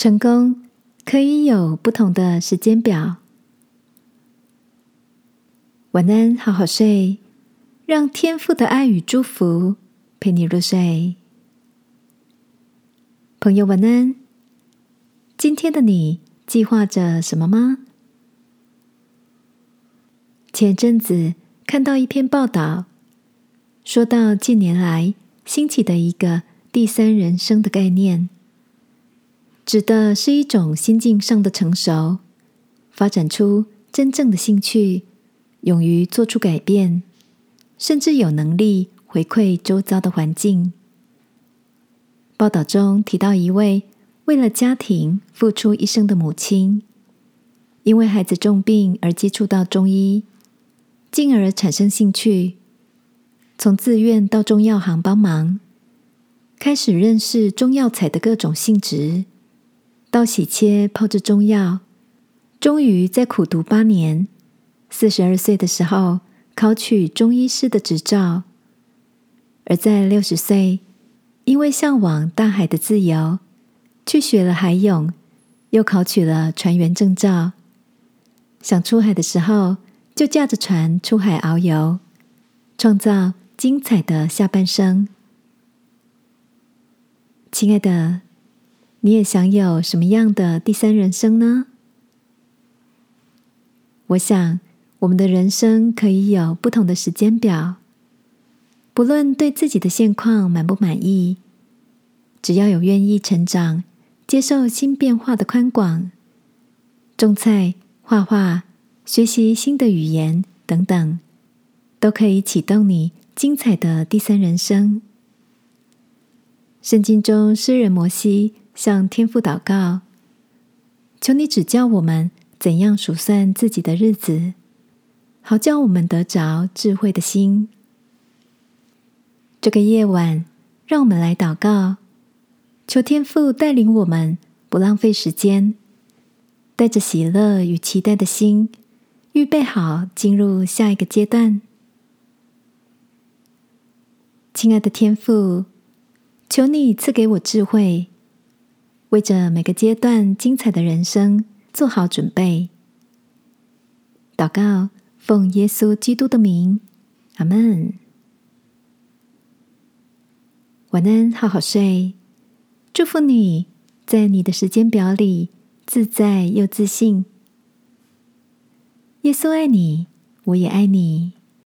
成功可以有不同的时间表。晚安，好好睡，让天父的爱与祝福陪你入睡。朋友，晚安。今天的你计划着什么吗？前阵子看到一篇报道，说到近年来兴起的一个第三人生的概念。指的是一种心境上的成熟，发展出真正的兴趣，勇于做出改变，甚至有能力回馈周遭的环境。报道中提到一位为了家庭付出一生的母亲，因为孩子重病而接触到中医，进而产生兴趣，从自愿到中药行帮忙，开始认识中药材的各种性质。到洗切泡制中药，终于在苦读八年，四十二岁的时候考取中医师的执照。而在六十岁，因为向往大海的自由，去学了海泳，又考取了船员证照。想出海的时候，就驾着船出海遨游，创造精彩的下半生。亲爱的。你也想有什么样的第三人生呢？我想，我们的人生可以有不同的时间表。不论对自己的现况满不满意，只要有愿意成长、接受新变化的宽广，种菜、画画、学习新的语言等等，都可以启动你精彩的第三人生。圣经中，诗人摩西。向天父祷告，求你指教我们怎样数算自己的日子，好叫我们得着智慧的心。这个夜晚，让我们来祷告，求天父带领我们，不浪费时间，带着喜乐与期待的心，预备好进入下一个阶段。亲爱的天父，求你赐给我智慧。为着每个阶段精彩的人生做好准备。祷告，奉耶稣基督的名，阿门。晚安，好好睡。祝福你在你的时间表里自在又自信。耶稣爱你，我也爱你。